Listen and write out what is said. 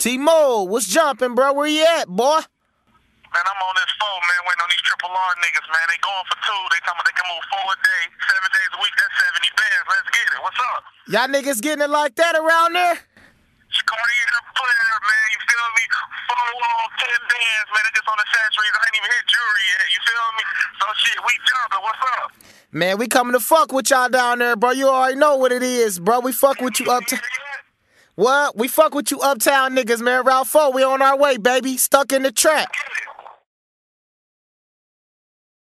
T-Mo, what's jumping, bro? Where you at, boy? Man, I'm on this phone, man, waiting on these triple R niggas, man. They going for two. They talking about they can move four a day, seven days a week. That's 70 bands. Let's get it. What's up? Y'all niggas getting it like that around there? In the player, man. You feel me? Four long, ten bands, man. They just on the centuries. I ain't even hit jury yet. You feel me? So shit, we jumping. What's up? Man, we coming to fuck with y'all down there, bro. You already know what it is, bro. We fuck with you up to. What? We fuck with you uptown niggas, man. Route 4, we on our way, baby. Stuck in the trap.